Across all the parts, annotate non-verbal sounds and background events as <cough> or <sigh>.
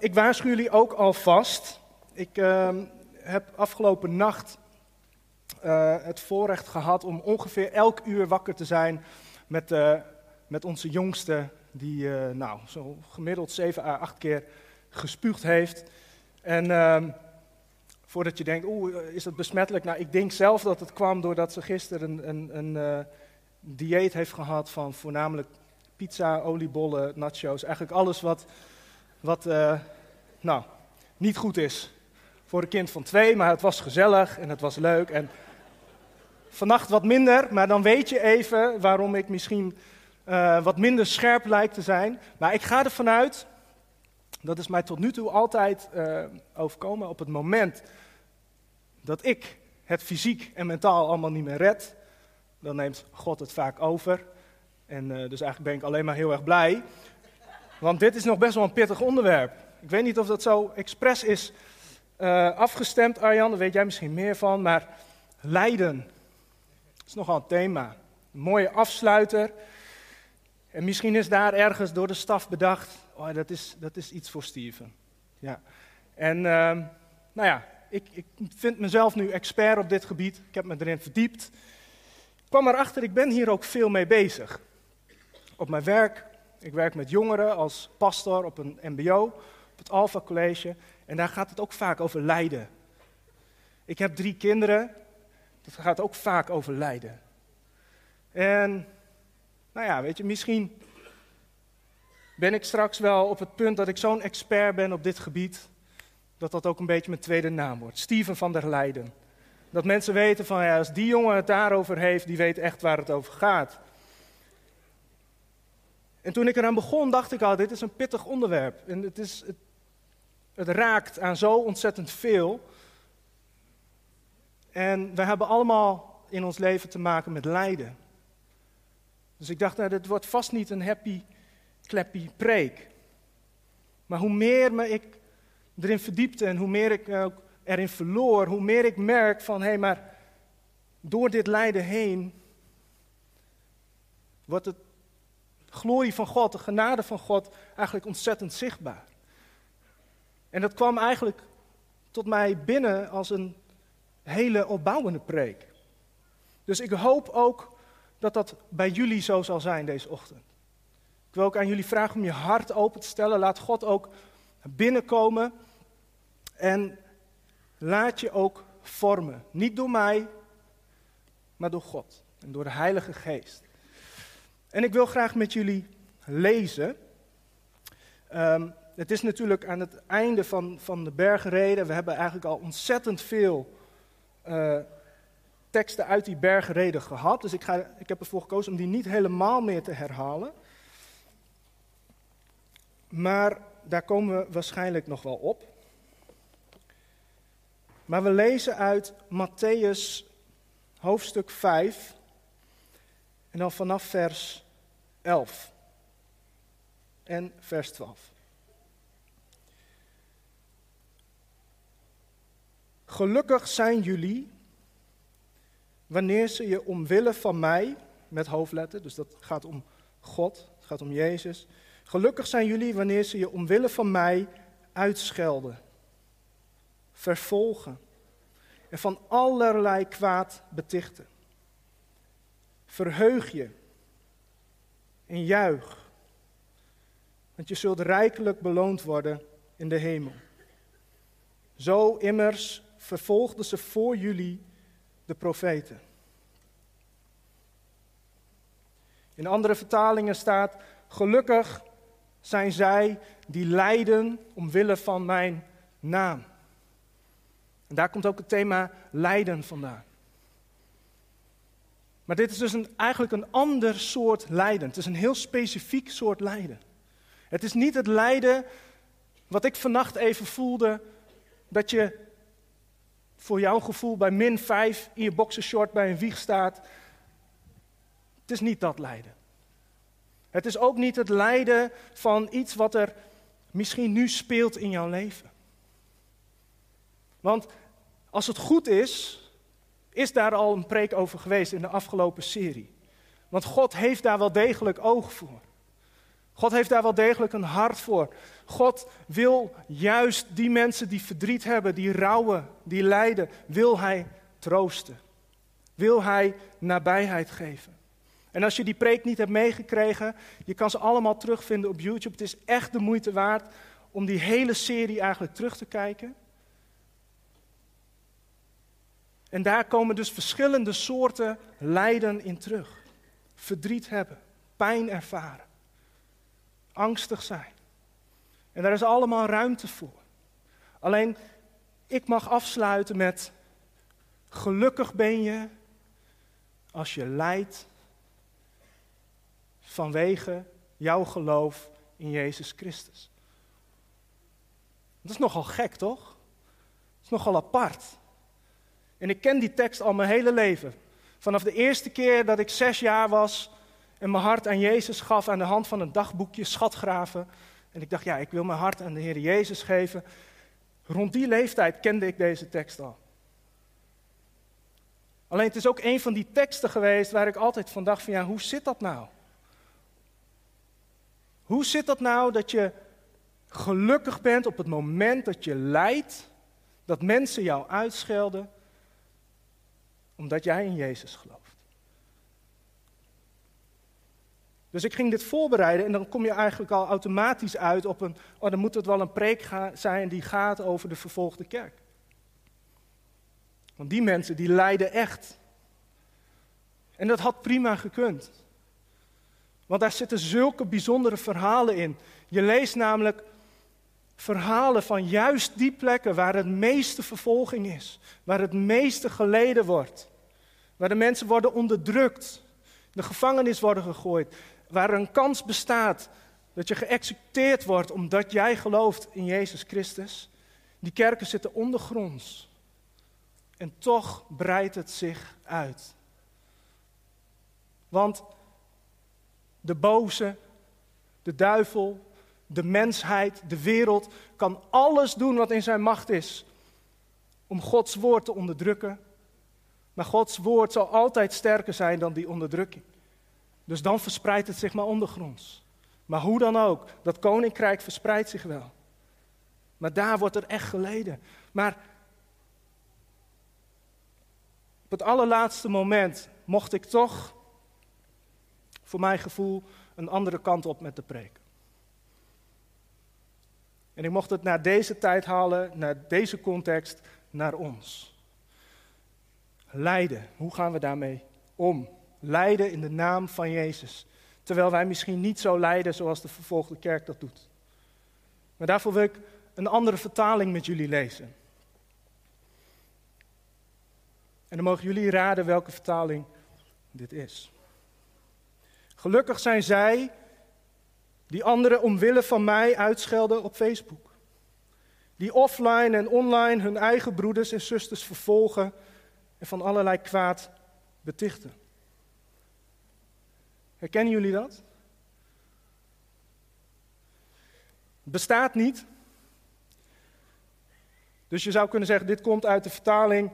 Ik waarschuw jullie ook alvast. Ik ehm, heb afgelopen nacht eh, het voorrecht gehad om ongeveer elk uur wakker te zijn met, eh, met onze jongste, die eh, nou, zo gemiddeld 7 à 8 keer gespuugd heeft. En ehm, voordat je denkt, oeh, is dat besmettelijk? Nou, ik denk zelf dat het kwam doordat ze gisteren een, een, een dieet heeft gehad van voornamelijk pizza, oliebollen, nachos. Eigenlijk alles wat wat uh, nou, niet goed is voor een kind van twee, maar het was gezellig en het was leuk. En vannacht wat minder, maar dan weet je even waarom ik misschien uh, wat minder scherp lijk te zijn. Maar ik ga ervan uit, dat is mij tot nu toe altijd uh, overkomen, op het moment dat ik het fysiek en mentaal allemaal niet meer red, dan neemt God het vaak over. En dus eigenlijk ben ik alleen maar heel erg blij. Want dit is nog best wel een pittig onderwerp. Ik weet niet of dat zo expres is uh, afgestemd, Arjan, daar weet jij misschien meer van. Maar lijden is nogal een thema. Een mooie afsluiter. En misschien is daar ergens door de staf bedacht: oh, dat, is, dat is iets voor Steven. Ja. En uh, nou ja, ik, ik vind mezelf nu expert op dit gebied. Ik heb me erin verdiept. Ik kwam erachter, ik ben hier ook veel mee bezig. Op mijn werk, ik werk met jongeren als pastor op een MBO, op het Alpha College. En daar gaat het ook vaak over lijden. Ik heb drie kinderen, dat gaat ook vaak over lijden. En, nou ja, weet je, misschien ben ik straks wel op het punt dat ik zo'n expert ben op dit gebied, dat dat ook een beetje mijn tweede naam wordt. Steven van der Leiden. Dat mensen weten van, ja, als die jongen het daarover heeft, die weet echt waar het over gaat. En toen ik eraan begon, dacht ik al, dit is een pittig onderwerp. En het, is, het, raakt aan zo ontzettend veel. En we hebben allemaal in ons leven te maken met lijden. Dus ik dacht, nou, dit wordt vast niet een happy, clappy preek. Maar hoe meer me ik erin verdiepte en hoe meer ik ook erin verloor, hoe meer ik merk van, hé, hey, maar door dit lijden heen wordt het glorie van God, de genade van God, eigenlijk ontzettend zichtbaar. En dat kwam eigenlijk tot mij binnen als een hele opbouwende preek. Dus ik hoop ook dat dat bij jullie zo zal zijn deze ochtend. Ik wil ook aan jullie vragen om je hart open te stellen. Laat God ook binnenkomen en laat je ook vormen. Niet door mij, maar door God en door de Heilige Geest. En ik wil graag met jullie lezen. Um, het is natuurlijk aan het einde van, van de bergreden. We hebben eigenlijk al ontzettend veel uh, teksten uit die bergreden gehad. Dus ik, ga, ik heb ervoor gekozen om die niet helemaal meer te herhalen. Maar daar komen we waarschijnlijk nog wel op. Maar we lezen uit Matthäus hoofdstuk 5, en dan vanaf vers 11 en vers 12. Gelukkig zijn jullie wanneer ze je omwille van mij, met hoofdletter, dus dat gaat om God, het gaat om Jezus. Gelukkig zijn jullie wanneer ze je omwille van mij uitschelden, vervolgen en van allerlei kwaad betichten. Verheug je en juich, want je zult rijkelijk beloond worden in de hemel. Zo immers vervolgden ze voor jullie de profeten. In andere vertalingen staat: Gelukkig zijn zij die lijden omwille van mijn naam. En daar komt ook het thema lijden vandaan. Maar dit is dus een, eigenlijk een ander soort lijden. Het is een heel specifiek soort lijden. Het is niet het lijden wat ik vannacht even voelde, dat je voor jouw gevoel bij min 5 in je boxershort bij een wieg staat. Het is niet dat lijden. Het is ook niet het lijden van iets wat er misschien nu speelt in jouw leven. Want als het goed is, is daar al een preek over geweest in de afgelopen serie. Want God heeft daar wel degelijk oog voor. God heeft daar wel degelijk een hart voor. God wil juist die mensen die verdriet hebben, die rouwen, die lijden, wil Hij troosten. Wil Hij nabijheid geven. En als je die preek niet hebt meegekregen, je kan ze allemaal terugvinden op YouTube. Het is echt de moeite waard om die hele serie eigenlijk terug te kijken. En daar komen dus verschillende soorten lijden in terug. Verdriet hebben, pijn ervaren, angstig zijn. En daar is allemaal ruimte voor. Alleen, ik mag afsluiten met, gelukkig ben je als je lijdt vanwege jouw geloof in Jezus Christus. Dat is nogal gek, toch? Dat is nogal apart. En ik ken die tekst al mijn hele leven. Vanaf de eerste keer dat ik zes jaar was en mijn hart aan Jezus gaf aan de hand van een dagboekje, schatgraven. En ik dacht, ja, ik wil mijn hart aan de Heer Jezus geven. Rond die leeftijd kende ik deze tekst al. Alleen het is ook een van die teksten geweest waar ik altijd van dacht van ja, hoe zit dat nou? Hoe zit dat nou dat je gelukkig bent op het moment dat je lijdt, dat mensen jou uitschelden, omdat jij in Jezus gelooft? Dus ik ging dit voorbereiden en dan kom je eigenlijk al automatisch uit op een, oh dan moet het wel een preek zijn die gaat over de vervolgde kerk. Want die mensen die lijden echt. En dat had prima gekund. Want daar zitten zulke bijzondere verhalen in. Je leest namelijk verhalen van juist die plekken waar het meeste vervolging is, waar het meeste geleden wordt, waar de mensen worden onderdrukt, de gevangenis worden gegooid, waar een kans bestaat dat je geëxecuteerd wordt omdat jij gelooft in Jezus Christus. Die kerken zitten ondergronds. En toch breidt het zich uit. Want de boze, de duivel, de mensheid, de wereld kan alles doen wat in zijn macht is om Gods woord te onderdrukken. Maar Gods woord zal altijd sterker zijn dan die onderdrukking. Dus dan verspreidt het zich maar ondergronds. Maar hoe dan ook, dat koninkrijk verspreidt zich wel. Maar daar wordt er echt geleden. Maar op het allerlaatste moment mocht ik toch, voor mijn gevoel, een andere kant op met de preek. En ik mocht het naar deze tijd halen, naar deze context, naar ons. Lijden, hoe gaan we daarmee om? Lijden in de naam van Jezus. Terwijl wij misschien niet zo lijden zoals de vervolgde kerk dat doet. Maar daarvoor wil ik een andere vertaling met jullie lezen. En dan mogen jullie raden welke vertaling dit is. Gelukkig zijn zij die anderen omwille van mij uitschelden op Facebook. Die offline en online hun eigen broeders en zusters vervolgen en van allerlei kwaad betichten. Herkennen jullie dat? Bestaat niet. Dus je zou kunnen zeggen, dit komt uit de vertaling.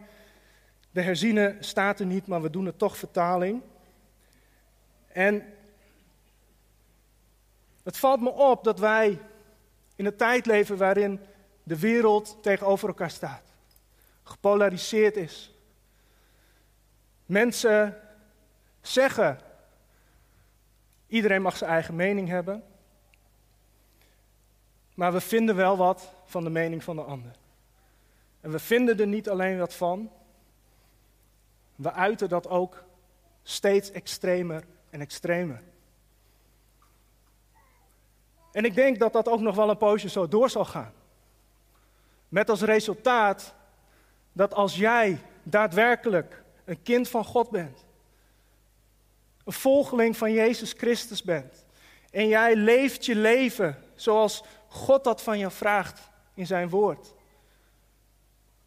De herziene staat er niet, maar we doen het toch vertaling. En het valt me op dat wij in een tijd leven waarin de wereld tegenover elkaar staat. Gepolariseerd is. Mensen zeggen Iedereen mag zijn eigen mening hebben. Maar we vinden wel wat van de mening van de ander. En we vinden er niet alleen wat van, we uiten dat ook steeds extremer en extremer. En ik denk dat dat ook nog wel een poosje zo door zal gaan. Met als resultaat dat als jij daadwerkelijk een kind van God bent, een volgeling van Jezus Christus bent. En jij leeft je leven zoals God dat van je vraagt in zijn woord.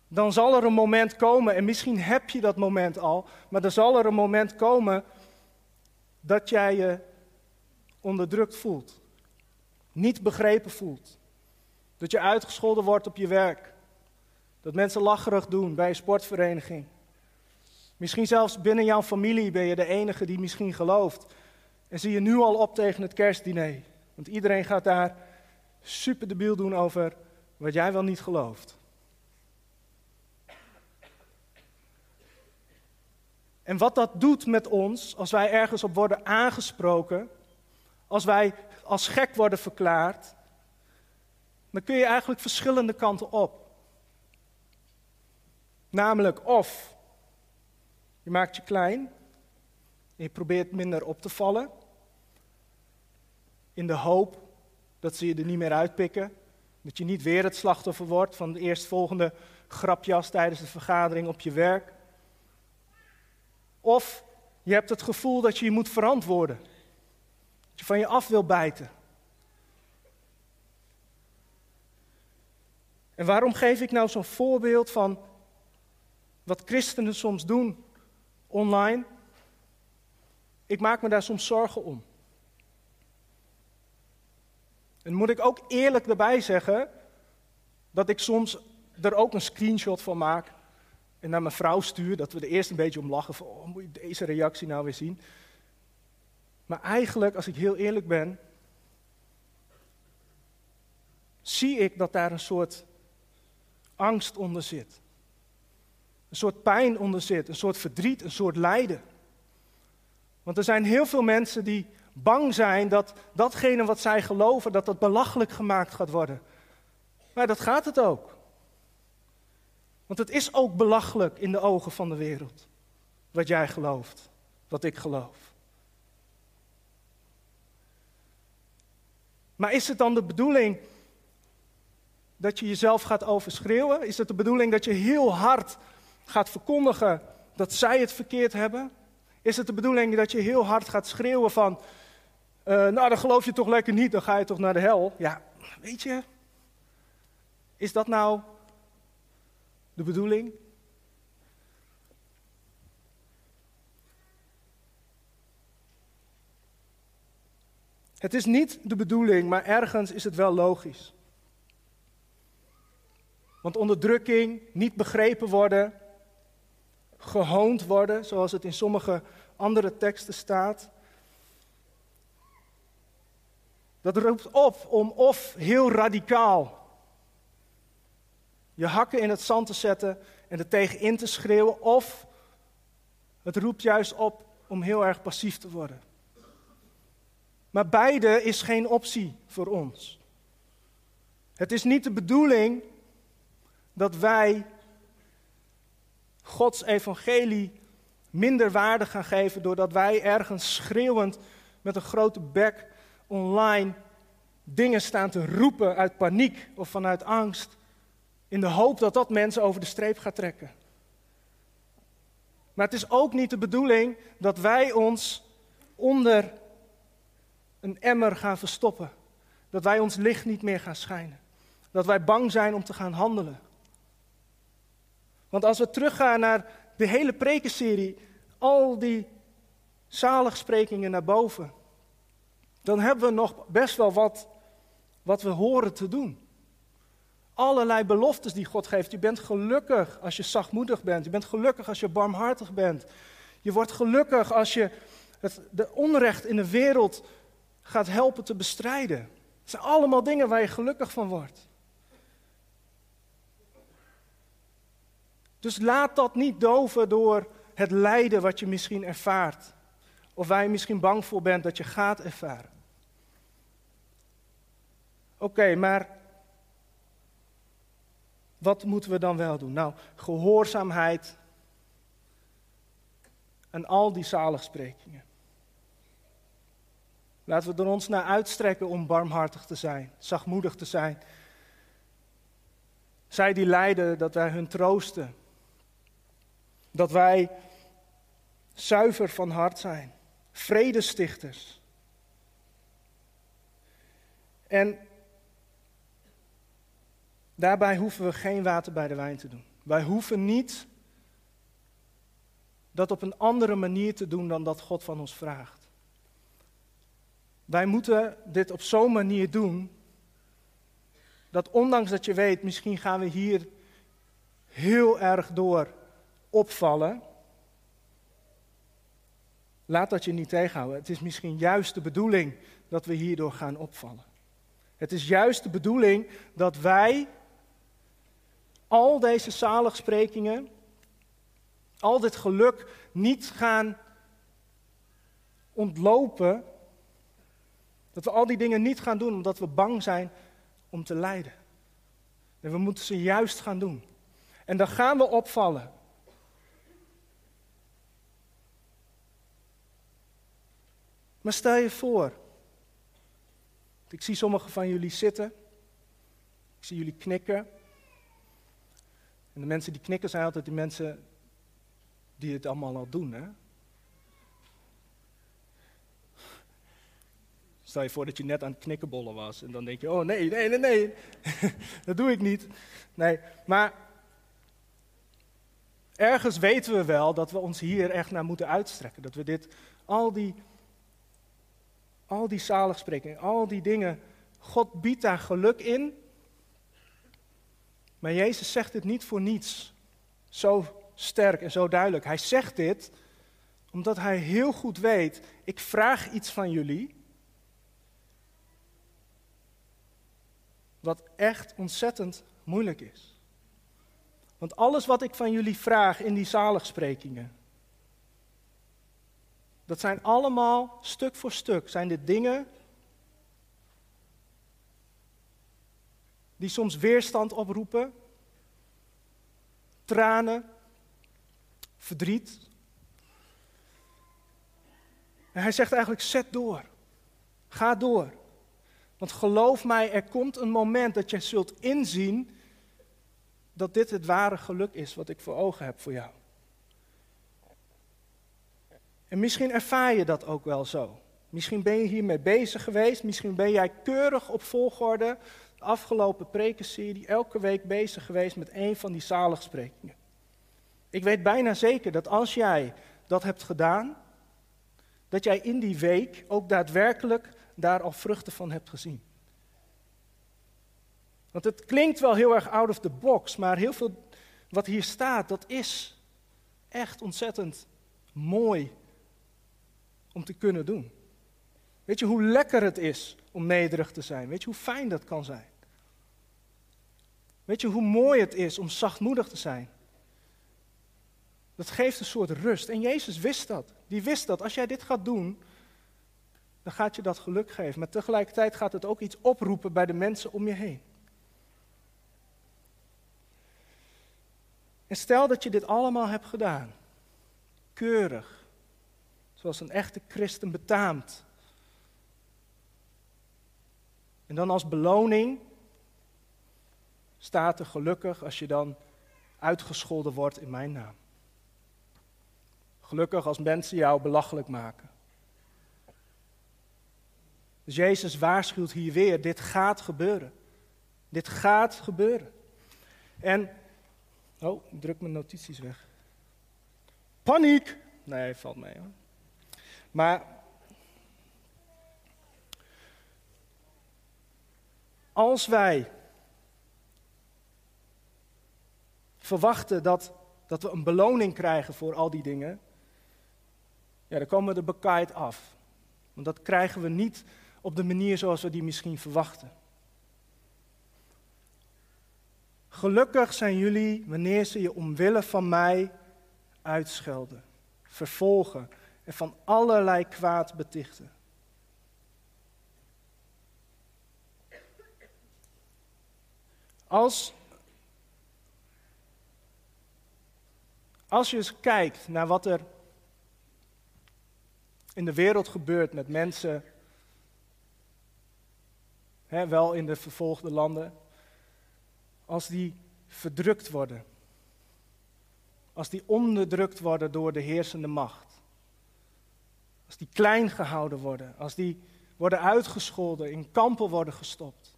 Dan zal er een moment komen, en misschien heb je dat moment al, maar er zal er een moment komen dat jij je onderdrukt voelt. Niet begrepen voelt. Dat je uitgescholden wordt op je werk. Dat mensen lacherig doen bij een sportvereniging. Misschien zelfs binnen jouw familie ben je de enige die misschien gelooft. En zie je nu al op tegen het kerstdiner. Want iedereen gaat daar super debiel doen over wat jij wel niet gelooft. En wat dat doet met ons als wij ergens op worden aangesproken, als wij als gek worden verklaard, dan kun je eigenlijk verschillende kanten op. Namelijk of je maakt je klein en je probeert minder op te vallen, in de hoop dat ze je er niet meer uitpikken, dat je niet weer het slachtoffer wordt van de eerstvolgende grapjas tijdens de vergadering op je werk. Of je hebt het gevoel dat je je moet verantwoorden. Je van je af wil bijten. En waarom geef ik nou zo'n voorbeeld van wat christenen soms doen online? Ik maak me daar soms zorgen om. En moet ik ook eerlijk erbij zeggen dat ik soms er ook een screenshot van maak en naar mijn vrouw stuur, dat we er eerst een beetje om lachen van, oh, moet je deze reactie nou weer zien? Maar eigenlijk, als ik heel eerlijk ben, zie ik dat daar een soort angst onder zit. Een soort pijn onder zit, een soort verdriet, een soort lijden. Want er zijn heel veel mensen die bang zijn dat datgene wat zij geloven, dat dat belachelijk gemaakt gaat worden. Maar dat gaat het ook. Want het is ook belachelijk in de ogen van de wereld. Wat jij gelooft, wat ik geloof. Maar is het dan de bedoeling dat je jezelf gaat overschreeuwen? Is het de bedoeling dat je heel hard gaat verkondigen dat zij het verkeerd hebben? Is het de bedoeling dat je heel hard gaat schreeuwen van, uh, nou dan geloof je toch lekker niet, dan ga je toch naar de hel? Ja, weet je, is dat nou de bedoeling? Het is niet de bedoeling, maar ergens is het wel logisch. Want onderdrukking, niet begrepen worden, gehoond worden, zoals het in sommige andere teksten staat. Dat roept op om of heel radicaal je hakken in het zand te zetten en er tegen in te schreeuwen, of het roept juist op om heel erg passief te worden. Maar beide is geen optie voor ons. Het is niet de bedoeling dat wij Gods evangelie minder waarde gaan geven doordat wij ergens schreeuwend met een grote bek online dingen staan te roepen uit paniek of vanuit angst, in de hoop dat dat mensen over de streep gaat trekken. Maar het is ook niet de bedoeling dat wij ons onder een emmer gaan verstoppen. Dat wij ons licht niet meer gaan schijnen. Dat wij bang zijn om te gaan handelen. Want als we teruggaan naar de hele prekenserie, al die zaligsprekingen naar boven, dan hebben we nog best wel wat, wat we horen te doen. Allerlei beloftes die God geeft. Je bent gelukkig als je zachtmoedig bent. Je bent gelukkig als je barmhartig bent. Je wordt gelukkig als je het, de onrecht in de wereld gaat helpen te bestrijden. Het zijn allemaal dingen waar je gelukkig van wordt. Dus laat dat niet doven door het lijden wat je misschien ervaart. Of waar je misschien bang voor bent dat je gaat ervaren. Oké, maar wat moeten we dan wel doen? Nou, gehoorzaamheid en al die zaligsprekingen. Laten we er ons naar uitstrekken om barmhartig te zijn, zachtmoedig te zijn. Zij die lijden, dat wij hun troosten. Dat wij zuiver van hart zijn, vredestichters. En daarbij hoeven we geen water bij de wijn te doen. Wij hoeven niet dat op een andere manier te doen dan dat God van ons vraagt. Wij moeten dit op zo'n manier doen dat ondanks dat je weet, misschien gaan we hier heel erg door opvallen. Laat dat je niet tegenhouden. Het is misschien juist de bedoeling dat we hierdoor gaan opvallen. Het is juist de bedoeling dat wij al deze zaligsprekingen, al dit geluk niet gaan ontlopen. Dat we al die dingen niet gaan doen omdat we bang zijn om te lijden. En we moeten ze juist gaan doen. En dan gaan we opvallen. Maar stel je voor, ik zie sommigen van jullie zitten, ik zie jullie knikken. En de mensen die knikken zijn altijd die mensen die het allemaal al doen. Hè? Stel je voor dat je net aan het knikkenbollen was en dan denk je, oh nee, nee, nee, nee, <laughs> dat doe ik niet. Nee, maar ergens weten we wel dat we ons hier echt naar moeten uitstrekken. Dat we dit, al die, al die zaligsprekingen, al die dingen, God biedt daar geluk in. Maar Jezus zegt dit niet voor niets. Zo sterk en zo duidelijk. Hij zegt dit omdat hij heel goed weet, ik vraag iets van jullie wat echt ontzettend moeilijk is. Want alles wat ik van jullie vraag in die zaligsprekingen, dat zijn allemaal stuk voor stuk, zijn dit dingen die soms weerstand oproepen, tranen, verdriet. En hij zegt eigenlijk, zet door, ga door. Want geloof mij, er komt een moment dat je zult inzien dat dit het ware geluk is wat ik voor ogen heb voor jou. En misschien ervaar je dat ook wel zo. Misschien ben je hiermee bezig geweest. Misschien ben jij keurig op volgorde de afgelopen prekenserie elke week bezig geweest met een van die zaligsprekingen. Ik weet bijna zeker dat als jij dat hebt gedaan, dat jij in die week ook daadwerkelijk daar al vruchten van hebt gezien. Want het klinkt wel heel erg out of the box, maar heel veel wat hier staat, dat is echt ontzettend mooi om te kunnen doen. Weet je hoe lekker het is om nederig te zijn? Weet je hoe fijn dat kan zijn? Weet je hoe mooi het is om zachtmoedig te zijn? Dat geeft een soort rust. En Jezus wist dat. Die wist dat. Als jij dit gaat doen, dan gaat je dat geluk geven. Maar tegelijkertijd gaat het ook iets oproepen bij de mensen om je heen. En stel dat je dit allemaal hebt gedaan. Keurig. Zoals een echte christen betaamt. En dan als beloning staat er gelukkig als je dan uitgescholden wordt in mijn naam. Gelukkig als mensen jou belachelijk maken. Dus Jezus waarschuwt hier weer, dit gaat gebeuren. Dit gaat gebeuren. En, oh, ik druk mijn notities weg. Paniek! Nee, valt mee hoor. Maar, als wij verwachten dat, dat we een beloning krijgen voor al die dingen, ja, dan komen we er bekaaid af. Want dat krijgen we niet op de manier zoals we die misschien verwachten. Gelukkig zijn jullie wanneer ze je omwille van mij uitschelden, vervolgen en van allerlei kwaad betichten. Als, als je eens kijkt naar wat er in de wereld gebeurt met mensen, wel in de vervolgde landen, als die verdrukt worden, als die onderdrukt worden door de heersende macht, als die klein gehouden worden, als die worden uitgescholden, in kampen worden gestopt,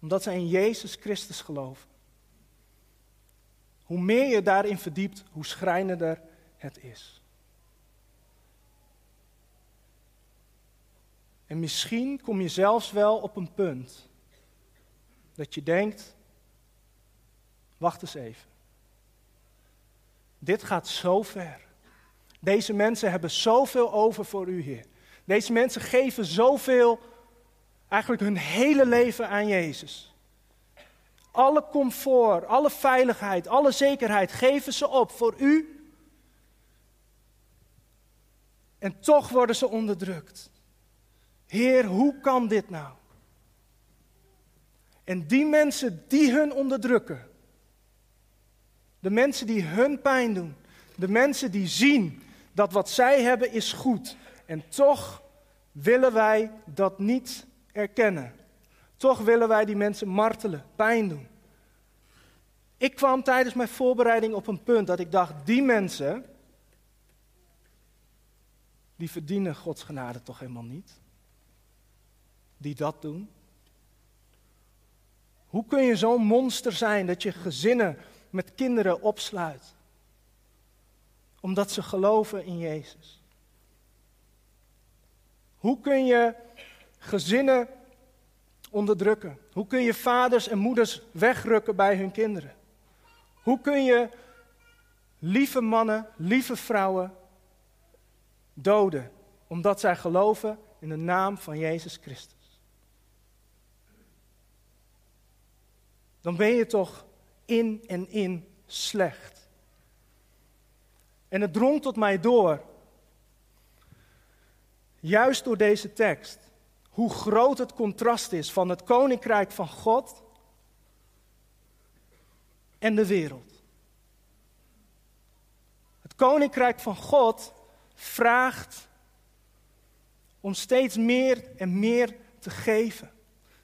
omdat zij in Jezus Christus geloven. Hoe meer je daarin verdiept, hoe schrijnender het is. En misschien kom je zelfs wel op een punt dat je denkt, wacht eens even. Dit gaat zo ver. Deze mensen hebben zoveel over voor u, Heer. Deze mensen geven zoveel, eigenlijk hun hele leven aan Jezus. Alle comfort, alle veiligheid, alle zekerheid geven ze op voor u. En toch worden ze onderdrukt. Heer, hoe kan dit nou? En die mensen die hun onderdrukken, de mensen die hun pijn doen, de mensen die zien dat wat zij hebben is goed en toch willen wij dat niet erkennen. Toch willen wij die mensen martelen, pijn doen. Ik kwam tijdens mijn voorbereiding op een punt dat ik dacht, die mensen, die verdienen Gods genade toch helemaal niet. Die dat doen. Hoe kun je zo'n monster zijn dat je gezinnen met kinderen opsluit? Omdat ze geloven in Jezus. Hoe kun je gezinnen onderdrukken? Hoe kun je vaders en moeders wegrukken bij hun kinderen? Hoe kun je lieve mannen, lieve vrouwen doden omdat zij geloven in de naam van Jezus Christus? Dan ben je toch in en in slecht. En het drong tot mij door, juist door deze tekst, hoe groot het contrast is van het koninkrijk van God en de wereld. Het koninkrijk van God vraagt om steeds meer en meer te geven.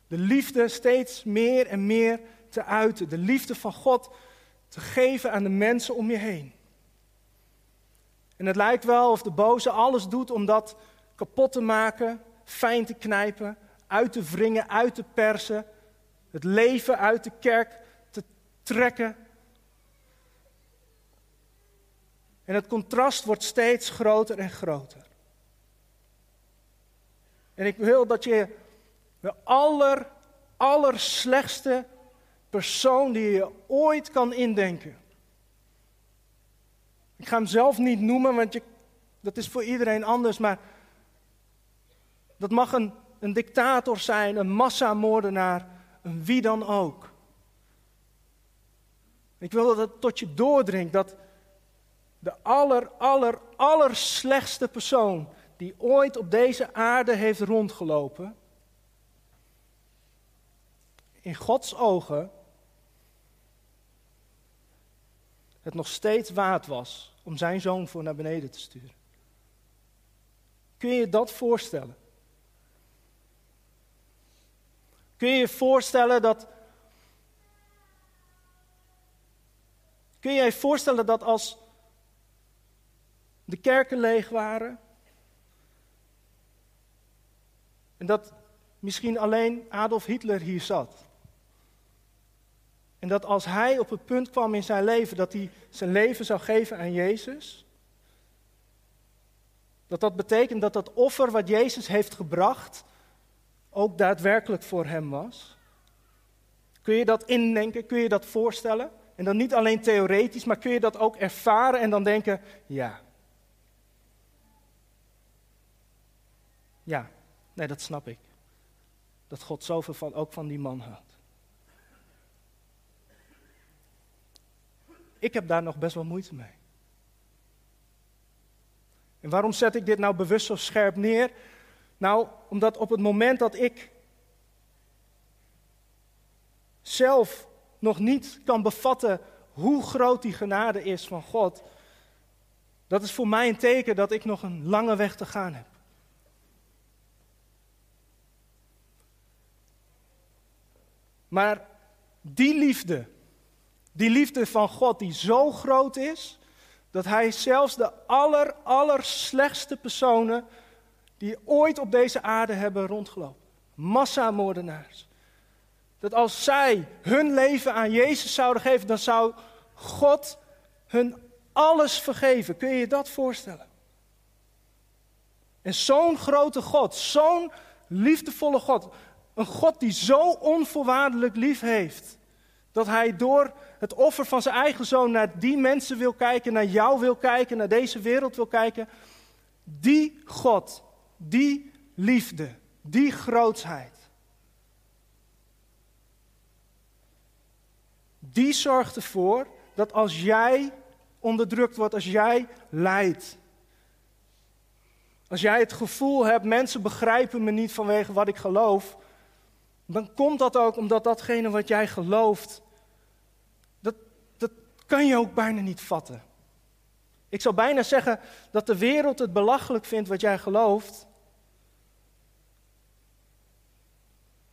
De liefde steeds meer en meer te uiten. De liefde van God te geven aan de mensen om je heen. En het lijkt wel of de boze alles doet om dat kapot te maken, fijn te knijpen, uit te wringen, uit te persen, het leven uit de kerk te trekken. En het contrast wordt steeds groter en groter. En ik wil dat je de aller, allerslechtste persoon die je ooit kan indenken. Ik ga hem zelf niet noemen, want je, dat is voor iedereen anders, maar dat mag een, een dictator zijn, een massamoordenaar, een wie dan ook. Ik wil dat het tot je doordringt dat de aller, aller, aller slechtste persoon die ooit op deze aarde heeft rondgelopen, in Gods ogen het nog steeds waard was om zijn zoon voor naar beneden te sturen. Kun je je dat voorstellen? Kun je je voorstellen dat. Kun je je voorstellen dat als de kerken leeg waren. En dat misschien alleen Adolf Hitler hier zat. En dat als hij op het punt kwam in zijn leven dat hij zijn leven zou geven aan Jezus, dat dat betekent dat dat offer wat Jezus heeft gebracht ook daadwerkelijk voor hem was. Kun je dat indenken? Kun je dat voorstellen? En dan niet alleen theoretisch, maar kun je dat ook ervaren en dan denken, ja. Ja, nee, dat snap ik. Dat God zoveel van, ook van die man houdt. Ik heb daar nog best wel moeite mee. En waarom zet ik dit nou bewust zo scherp neer? Nou, omdat op het moment dat ik zelf nog niet kan bevatten hoe groot die genade is van God, dat is voor mij een teken dat ik nog een lange weg te gaan heb. Maar die liefde, die liefde van God die zo groot is, dat Hij zelfs de aller, slechtste personen die ooit op deze aarde hebben rondgelopen, massamoordenaars, dat als zij hun leven aan Jezus zouden geven, dan zou God hun alles vergeven. Kun je je dat voorstellen? En zo'n grote God, zo'n liefdevolle God, een God die zo onvoorwaardelijk lief heeft, dat hij door het offer van zijn eigen zoon naar die mensen wil kijken, naar jou wil kijken, naar deze wereld wil kijken. Die God, die liefde, die grootsheid. Die zorgt ervoor dat als jij onderdrukt wordt, als jij lijdt, als jij het gevoel hebt, mensen begrijpen me niet vanwege wat ik geloof, dan komt dat ook omdat datgene wat jij gelooft, dat, dat kan je ook bijna niet vatten. Ik zou bijna zeggen dat de wereld het belachelijk vindt wat jij gelooft.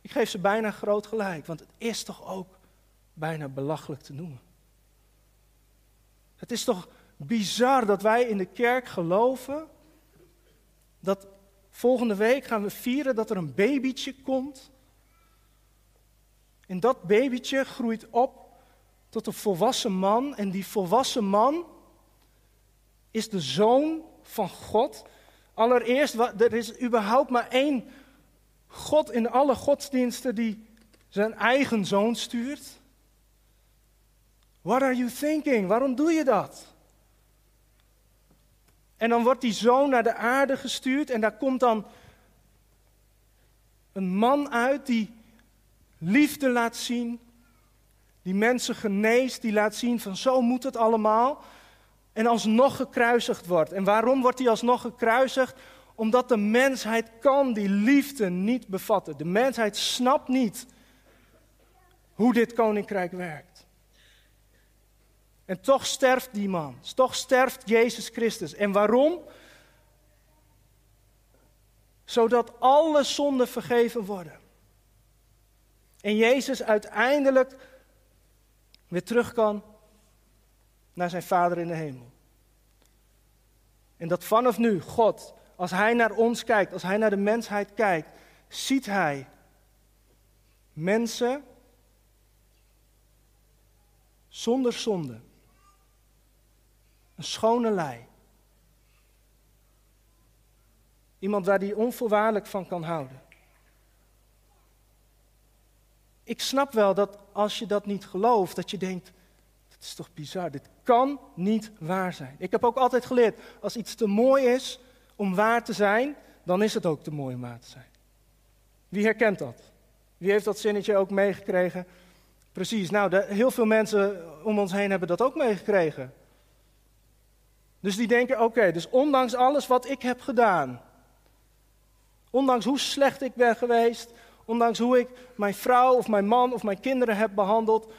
Ik geef ze bijna groot gelijk, want het is toch ook bijna belachelijk te noemen. Het is toch bizar dat wij in de kerk geloven dat volgende week gaan we vieren dat er een babytje komt. En dat babytje groeit op tot een volwassen man. En die volwassen man is de zoon van God. Allereerst, er is überhaupt maar één God in alle godsdiensten die zijn eigen zoon stuurt. What are you thinking? Waarom doe je dat? En dan wordt die zoon naar de aarde gestuurd en daar komt dan een man uit die liefde laat zien, die mensen geneest, die laat zien van zo moet het allemaal. En alsnog gekruisigd wordt. En waarom wordt hij alsnog gekruisigd? Omdat de mensheid kan die liefde niet bevatten. De mensheid snapt niet hoe dit koninkrijk werkt. En toch sterft die man. Toch sterft Jezus Christus. En waarom? Zodat alle zonden vergeven worden. En Jezus uiteindelijk weer terug kan naar zijn Vader in de hemel. En dat vanaf nu God, als Hij naar ons kijkt, als Hij naar de mensheid kijkt, ziet Hij mensen zonder zonde. Een schone lei. Iemand waar hij onvoorwaardelijk van kan houden. Ik snap wel dat als je dat niet gelooft, dat je denkt, het is toch bizar, dit kan niet waar zijn. Ik heb ook altijd geleerd, als iets te mooi is om waar te zijn, dan is het ook te mooi om waar te zijn. Wie herkent dat? Wie heeft dat zinnetje ook meegekregen? Precies, nou, heel veel mensen om ons heen hebben dat ook meegekregen. Dus die denken, oké, dus ondanks alles wat ik heb gedaan, ondanks hoe slecht ik ben geweest, ondanks hoe ik mijn vrouw of mijn man of mijn kinderen heb behandeld,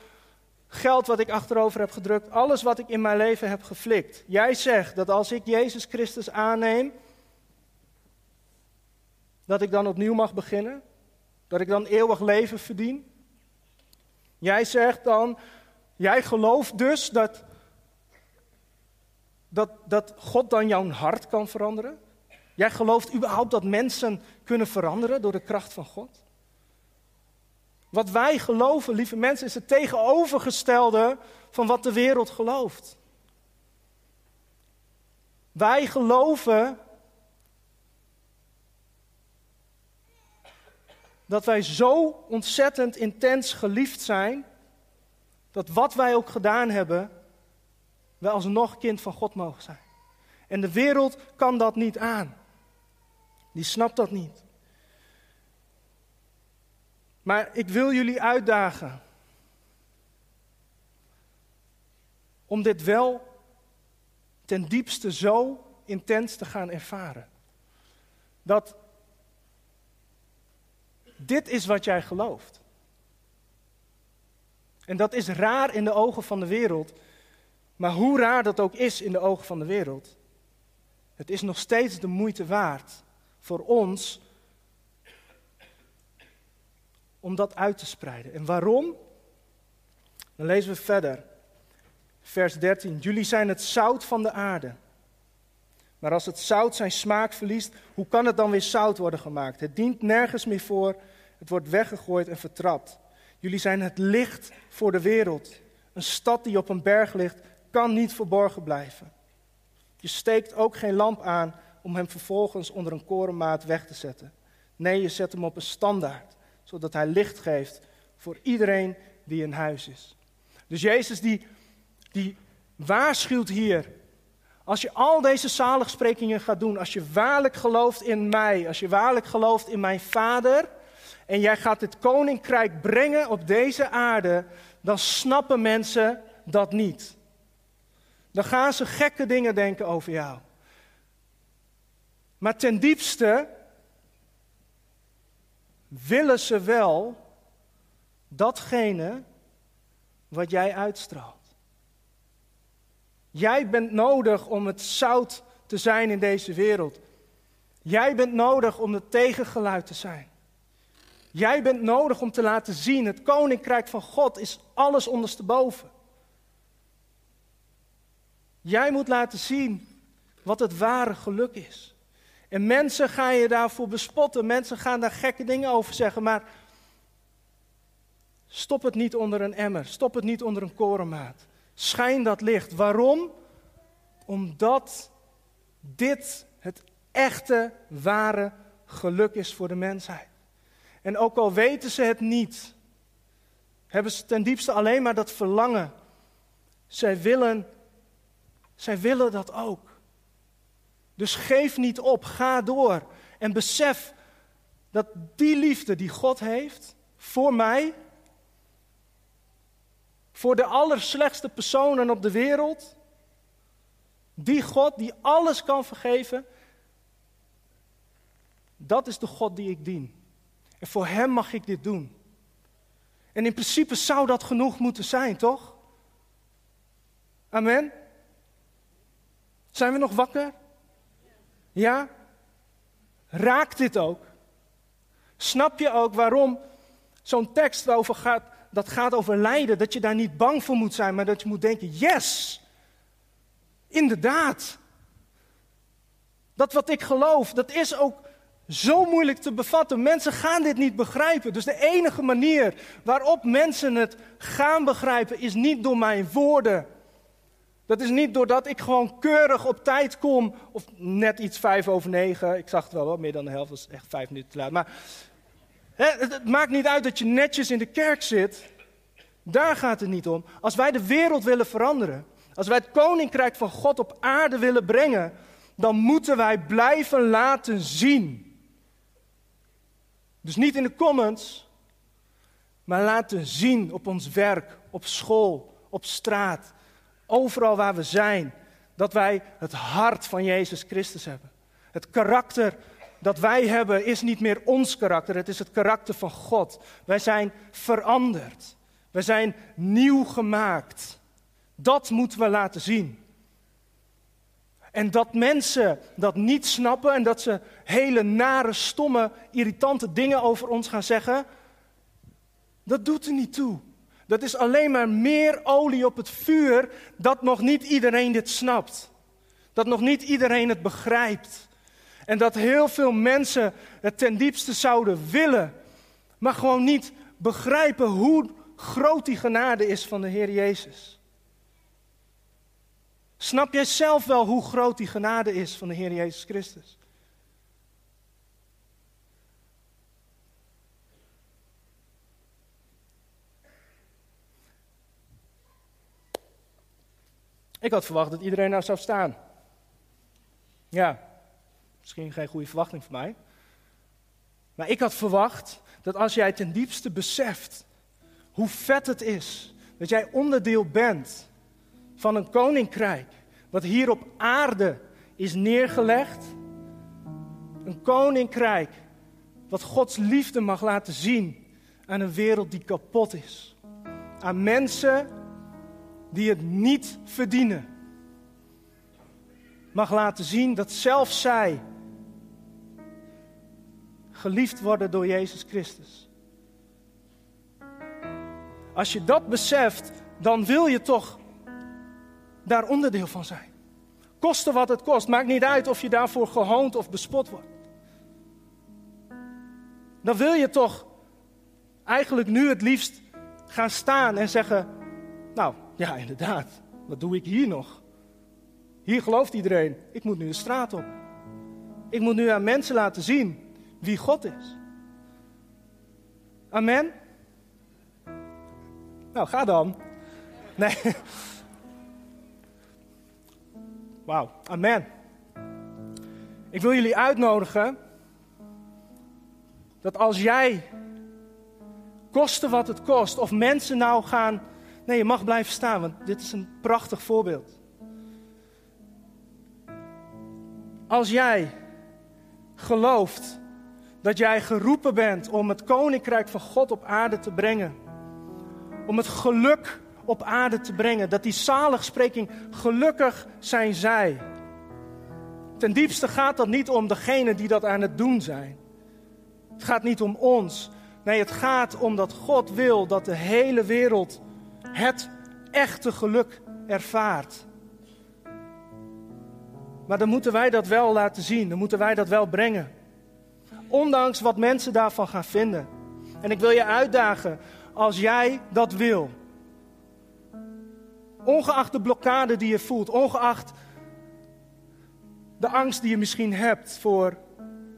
geld wat ik achterover heb gedrukt, alles wat ik in mijn leven heb geflikt. Jij zegt dat als ik Jezus Christus aanneem, dat ik dan opnieuw mag beginnen, dat ik dan eeuwig leven verdien. Jij zegt dan, jij gelooft dus dat dat, dat God dan jouw hart kan veranderen? Jij gelooft überhaupt dat mensen kunnen veranderen door de kracht van God? Wat wij geloven, lieve mensen, is het tegenovergestelde van wat de wereld gelooft. Wij geloven dat wij zo ontzettend intens geliefd zijn, dat wat wij ook gedaan hebben, wij alsnog kind van God mogen zijn. En de wereld kan dat niet aan. Die snapt dat niet. Maar ik wil jullie uitdagen om dit wel ten diepste zo intens te gaan ervaren. Dat dit is wat jij gelooft. En dat is raar in de ogen van de wereld, maar hoe raar dat ook is in de ogen van de wereld, het is nog steeds de moeite waard voor ons om dat uit te spreiden. En waarom? Dan lezen we verder. Vers 13. Jullie zijn het zout van de aarde. Maar als het zout zijn smaak verliest, hoe kan het dan weer zout worden gemaakt? Het dient nergens meer voor. Het wordt weggegooid en vertrapt. Jullie zijn het licht voor de wereld. Een stad die op een berg ligt, kan niet verborgen blijven. Je steekt ook geen lamp aan om hem vervolgens onder een korenmaat weg te zetten. Nee, je zet hem op een standaard, zodat hij licht geeft voor iedereen die in huis is. Dus Jezus die, die waarschuwt hier, Als je al deze zaligsprekingen gaat doen, als je waarlijk gelooft in mij, als je waarlijk gelooft in mijn Vader, en jij gaat het koninkrijk brengen op deze aarde, dan snappen mensen dat niet. Dan gaan ze gekke dingen denken over jou. Maar ten diepste willen ze wel datgene wat jij uitstraalt. Jij bent nodig om het zout te zijn in deze wereld. Jij bent nodig om het tegengeluid te zijn. Jij bent nodig om te laten zien, het koninkrijk van God is alles ondersteboven. Jij moet laten zien wat het ware geluk is. En mensen gaan je daarvoor bespotten, mensen gaan daar gekke dingen over zeggen, maar stop het niet onder een emmer, stop het niet onder een korenmaat. Schijn dat licht. Waarom? Omdat dit het echte, ware geluk is voor de mensheid. En ook al weten ze het niet, hebben ze ten diepste alleen maar dat verlangen. Zij willen, zij willen dat ook. Dus geef niet op, ga door en besef dat die liefde die God heeft voor mij, voor de allerslechtste personen op de wereld, die God die alles kan vergeven, dat is de God die ik dien. En voor Hem mag ik dit doen. En in principe zou dat genoeg moeten zijn, toch? Amen. Zijn we nog wakker? Ja? Raakt dit ook? Snap je ook waarom zo'n tekst over gaat, dat gaat over lijden, dat je daar niet bang voor moet zijn, maar dat je moet denken, yes, inderdaad. Dat wat ik geloof, dat is ook zo moeilijk te bevatten. Mensen gaan dit niet begrijpen. Dus de enige manier waarop mensen het gaan begrijpen is niet door mijn woorden. Dat is niet doordat ik gewoon keurig op tijd kom, of net iets vijf over negen. Ik zag het wel, hoor, meer dan de helft, is echt vijf minuten te laat. Maar hè, het, het maakt niet uit dat je netjes in de kerk zit. Daar gaat het niet om. Als wij de wereld willen veranderen, als wij het koninkrijk van God op aarde willen brengen, dan moeten wij blijven laten zien dus niet in de comments, maar laten zien op ons werk, op school, op straat, overal waar we zijn, dat wij het hart van Jezus Christus hebben. Het karakter dat wij hebben is niet meer ons karakter, het is het karakter van God. Wij zijn veranderd. Wij zijn nieuw gemaakt. Dat moeten we laten zien. En dat mensen dat niet snappen en dat ze hele nare, stomme, irritante dingen over ons gaan zeggen, dat doet er niet toe. Dat is alleen maar meer olie op het vuur dat nog niet iedereen dit snapt. Dat nog niet iedereen het begrijpt. En dat heel veel mensen het ten diepste zouden willen, maar gewoon niet begrijpen hoe groot die genade is van de Heer Jezus. Snap jij zelf wel hoe groot die genade is van de Heer Jezus Christus? Ik had verwacht dat iedereen nou zou staan. Ja, misschien geen goede verwachting voor mij. Maar ik had verwacht dat als jij ten diepste beseft hoe vet het is dat jij onderdeel bent van een koninkrijk, wat hier op aarde is neergelegd. Een koninkrijk wat Gods liefde mag laten zien aan een wereld die kapot is. Aan mensen die het niet verdienen. Mag laten zien dat zelfs zij geliefd worden door Jezus Christus. Als je dat beseft, dan wil je toch daar onderdeel van zijn. Koste wat het kost, maakt niet uit of je daarvoor gehoond of bespot wordt. Dan wil je toch eigenlijk nu het liefst gaan staan en zeggen: Nou ja, inderdaad, wat doe ik hier nog? Hier gelooft iedereen, ik moet nu de straat op. Ik moet nu aan mensen laten zien wie God is. Amen? Nou, ga dan. Nee. <laughs> Wauw, amen. Ik wil jullie uitnodigen dat als jij, koste wat het kost, of mensen nou gaan. Nee, je mag blijven staan, want dit is een prachtig voorbeeld. Als jij gelooft dat jij geroepen bent om het koninkrijk van God op aarde te brengen, om het geluk op aarde te brengen, dat die zaligspreking gelukkig zijn zij. Ten diepste gaat dat niet om degene die dat aan het doen zijn. Het gaat niet om ons. Nee, het gaat om dat God wil dat de hele wereld het echte geluk ervaart. Maar dan moeten wij dat wel laten zien, dan moeten wij dat wel brengen. Ondanks wat mensen daarvan gaan vinden. En ik wil je uitdagen, als jij dat wil. Ongeacht de blokkade die je voelt, ongeacht de angst die je misschien hebt voor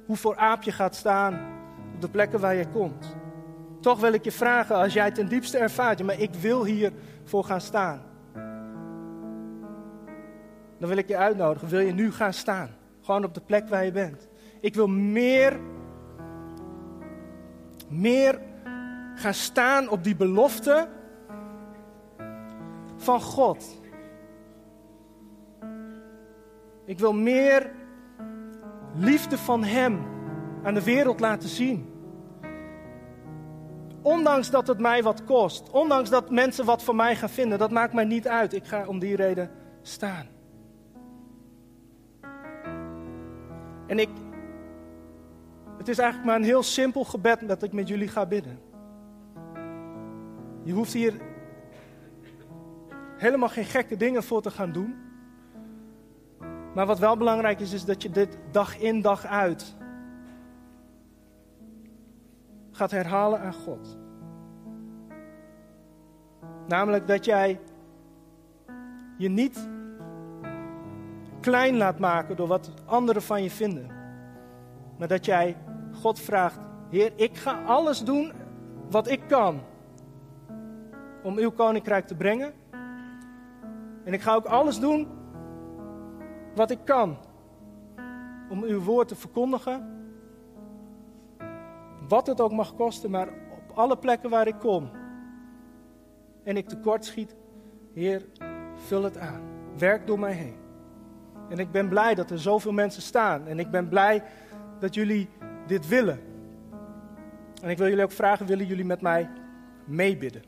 hoe voor aap je gaat staan op de plekken waar je komt. Toch wil ik je vragen, als jij ten diepste ervaart, maar ik wil hier voor gaan staan. Dan wil ik je uitnodigen, wil je nu gaan staan? Gewoon op de plek waar je bent. Ik wil meer, meer gaan staan op die belofte van God. Ik wil meer liefde van Hem aan de wereld laten zien. Ondanks dat het mij wat kost, ondanks dat mensen wat van mij gaan vinden, dat maakt mij niet uit. Ik ga om die reden staan. En ik, het is eigenlijk maar een heel simpel gebed dat ik met jullie ga bidden. Je hoeft hier helemaal geen gekke dingen voor te gaan doen. Maar wat wel belangrijk is, is dat je dit dag in dag uit gaat herhalen aan God. Namelijk dat jij je niet klein laat maken door wat anderen van je vinden. Maar dat jij God vraagt: Heer, ik ga alles doen wat ik kan om uw koninkrijk te brengen. En ik ga ook alles doen wat ik kan om uw woord te verkondigen. Wat het ook mag kosten, maar op alle plekken waar ik kom en ik tekort schiet, Heer, vul het aan. Werk door mij heen. En ik ben blij dat er zoveel mensen staan. En ik ben blij dat jullie dit willen. En ik wil jullie ook vragen, willen jullie met mij meebidden?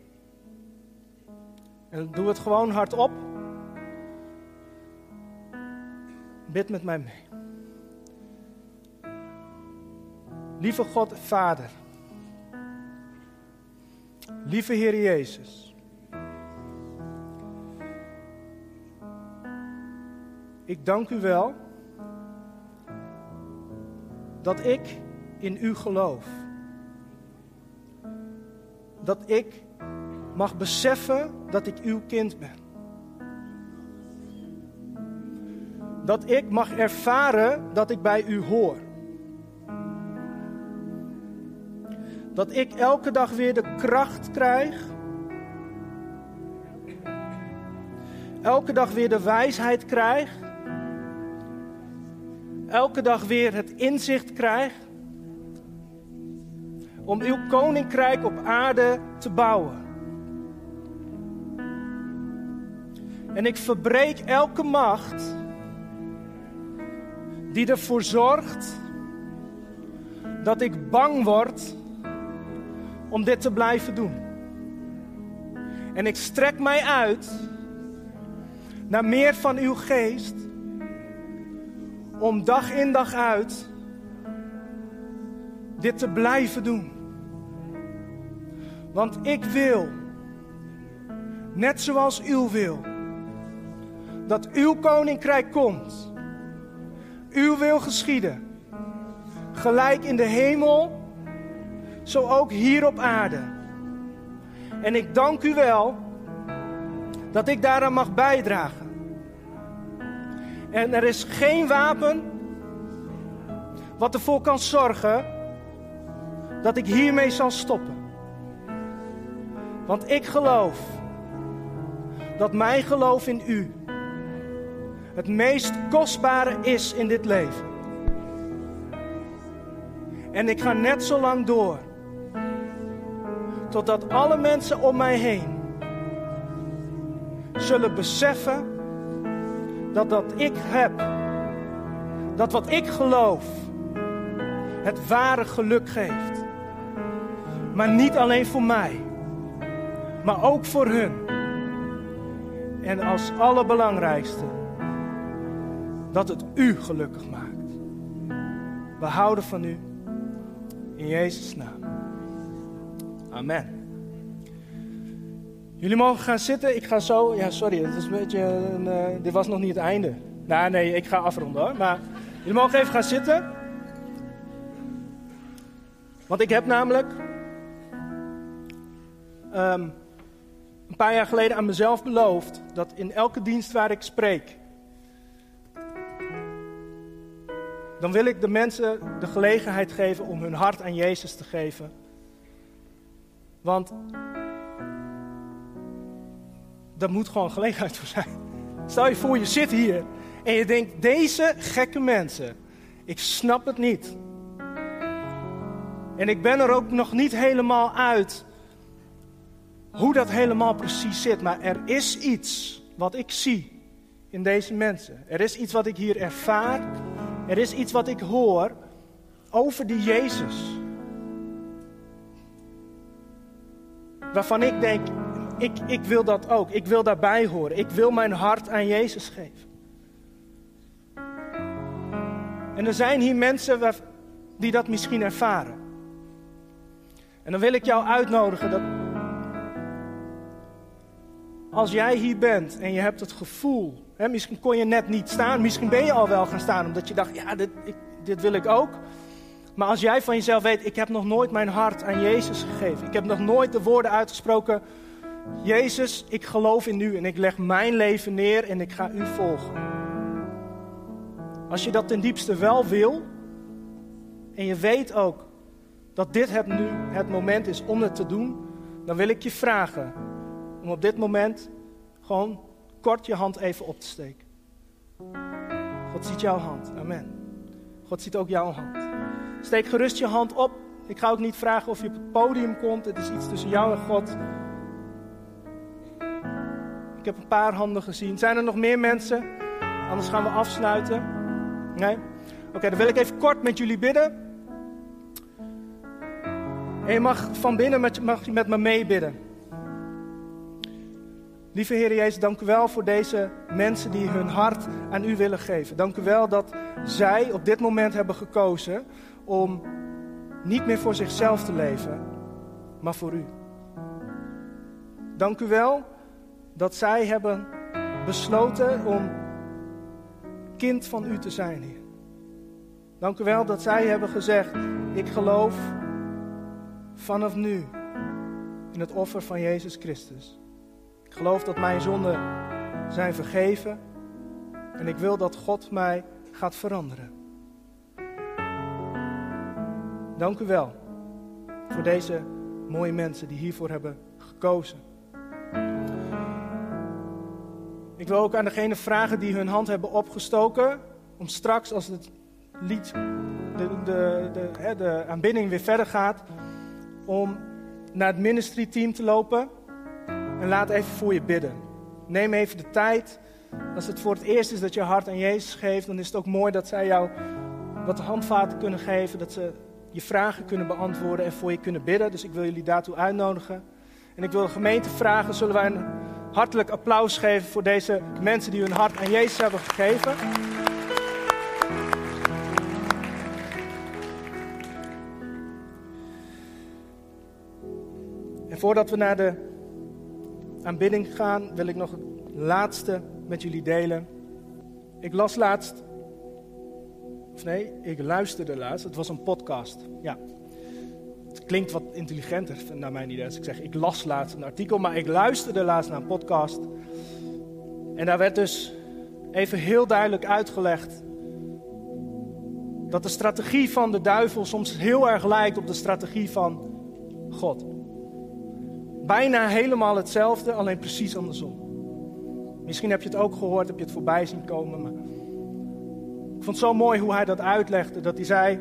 En doe het gewoon hardop. Bid met mij mee. Lieve God, Vader. Lieve Heer Jezus. Ik dank u wel dat ik in u geloof. Dat ik mag beseffen dat ik uw kind ben. Dat ik mag ervaren dat ik bij u hoor. Dat ik elke dag weer de kracht krijg. Elke dag weer de wijsheid krijg. Elke dag weer het inzicht krijg. Om uw koninkrijk op aarde te bouwen. En ik verbreek elke macht die ervoor zorgt dat ik bang word om dit te blijven doen. En ik strek mij uit naar meer van uw geest om dag in dag uit dit te blijven doen. Want ik wil, net zoals u wil, dat uw koninkrijk komt. Uw wil geschieden. Gelijk in de hemel, zo ook hier op aarde. En ik dank u wel dat ik daaraan mag bijdragen. En er is geen wapen wat ervoor kan zorgen dat ik hiermee zal stoppen. Want ik geloof dat mijn geloof in u het meest kostbare is in dit leven. En ik ga net zo lang door. Totdat alle mensen om mij heen zullen beseffen dat wat ik heb, dat wat ik geloof, het ware geluk geeft. Maar niet alleen voor mij, maar ook voor hun. En als allerbelangrijkste, dat het u gelukkig maakt. We houden van u. In Jezus' naam. Amen. Jullie mogen gaan zitten. Ik ga zo. Ja, sorry, het is een beetje. Een, uh, dit was nog niet het einde. Nou, nee, ik ga afronden hoor. Maar jullie mogen even gaan zitten. Want ik heb namelijk. Um, een paar jaar geleden aan mezelf beloofd. dat in elke dienst waar ik spreek. dan wil ik de mensen de gelegenheid geven om hun hart aan Jezus te geven. Want daar moet gewoon gelegenheid voor zijn. Stel je voor, je zit hier en je denkt, deze gekke mensen, ik snap het niet. En ik ben er ook nog niet helemaal uit hoe dat helemaal precies zit. Maar er is iets wat ik zie in deze mensen. Er is iets wat ik hier ervaar. Er is iets wat ik hoor over die Jezus. Waarvan ik denk, ik, ik wil dat ook. Ik wil daarbij horen. Ik wil mijn hart aan Jezus geven. En er zijn hier mensen die dat misschien ervaren. En dan wil ik jou uitnodigen dat als jij hier bent en je hebt het gevoel, hè, misschien kon je net niet staan, misschien ben je al wel gaan staan omdat je dacht, ja, dit, ik, dit wil ik ook. Maar als jij van jezelf weet, ik heb nog nooit mijn hart aan Jezus gegeven. Ik heb nog nooit de woorden uitgesproken, Jezus, ik geloof in u en ik leg mijn leven neer en ik ga u volgen. Als je dat ten diepste wel wil en je weet ook dat dit het nu het moment is om het te doen, dan wil ik je vragen om op dit moment gewoon kort je hand even op te steken. God ziet jouw hand. Amen. God ziet ook jouw hand. Steek gerust je hand op. Ik ga ook niet vragen of je op het podium komt. Het is iets tussen jou en God. Ik heb een paar handen gezien. Zijn er nog meer mensen? Anders gaan we afsluiten. Nee? Oké, dan wil ik even kort met jullie bidden. En je mag van binnen met, mag met me meebidden. Lieve Heer Jezus, dank u wel voor deze mensen die hun hart aan u willen geven. Dank u wel dat zij op dit moment hebben gekozen om niet meer voor zichzelf te leven, maar voor u. Dank u wel dat zij hebben besloten om kind van u te zijn, Heer. Dank u wel dat zij hebben gezegd, ik geloof vanaf nu in het offer van Jezus Christus. Ik geloof dat mijn zonden zijn vergeven en ik wil dat God mij gaat veranderen. Dank u wel voor deze mooie mensen die hiervoor hebben gekozen. Ik wil ook aan degene vragen die hun hand hebben opgestoken, om straks als het lied, de, de, de, de aanbidding weer verder gaat, om naar het ministry team te lopen en laat even voor je bidden. Neem even de tijd. Als het voor het eerst is dat je hart aan Jezus geeft, dan is het ook mooi dat zij jou wat handvaten kunnen geven, dat ze je vragen kunnen beantwoorden en voor je kunnen bidden. Dus ik wil jullie daartoe uitnodigen. En ik wil de gemeente vragen, zullen wij een hartelijk applaus geven voor deze mensen die hun hart aan Jezus hebben gegeven. En voordat we naar de aanbidding gaan, wil ik nog het laatste met jullie delen. Ik las laatst, of nee, ik luisterde laatst, het was een podcast. Ja, het klinkt wat intelligenter naar mijn idee als ik zeg, ik las laatst een artikel, maar ik luisterde laatst naar een podcast. En daar werd dus even heel duidelijk uitgelegd dat de strategie van de duivel soms heel erg lijkt op de strategie van God. Bijna helemaal hetzelfde, alleen precies andersom. Misschien heb je het ook gehoord, heb je het voorbij zien komen. Maar ik vond het zo mooi hoe hij dat uitlegde. Dat hij zei.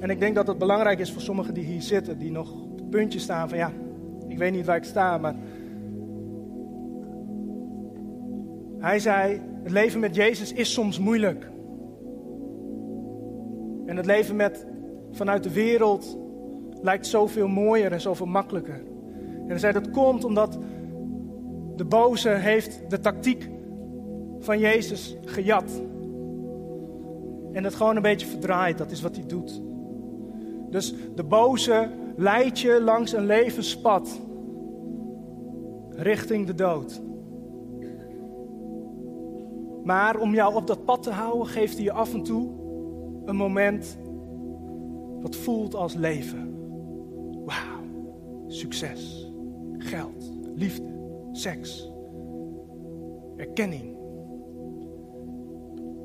En ik denk dat het belangrijk is voor sommigen die hier zitten, die nog op het puntje staan van ja, ik weet niet waar ik sta, maar. Hij zei: Het leven met Jezus is soms moeilijk. En het leven met, vanuit de wereld lijkt zoveel mooier en zoveel makkelijker. En hij zei dat komt omdat de boze heeft de tactiek van Jezus gejat. En het gewoon een beetje verdraait, dat is wat hij doet. Dus de boze leidt je langs een levenspad richting de dood. Maar om jou op dat pad te houden, geeft hij je af en toe een moment wat voelt als leven. Wauw, succes, geld, liefde, seks, erkenning.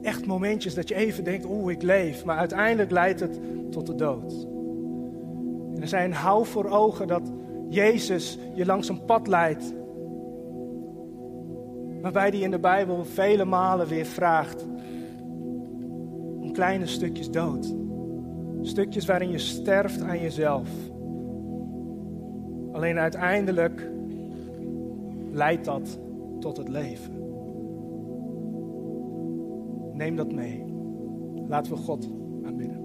Echt momentjes dat je even denkt, oeh, ik leef. Maar uiteindelijk leidt het tot de dood. En er zijn hou voor ogen dat Jezus je langs een pad leidt. Waarbij hij in de Bijbel vele malen weer vraagt om kleine stukjes dood. Stukjes waarin je sterft aan jezelf. Alleen uiteindelijk leidt dat tot het leven. Neem dat mee. Laten we God aanbidden.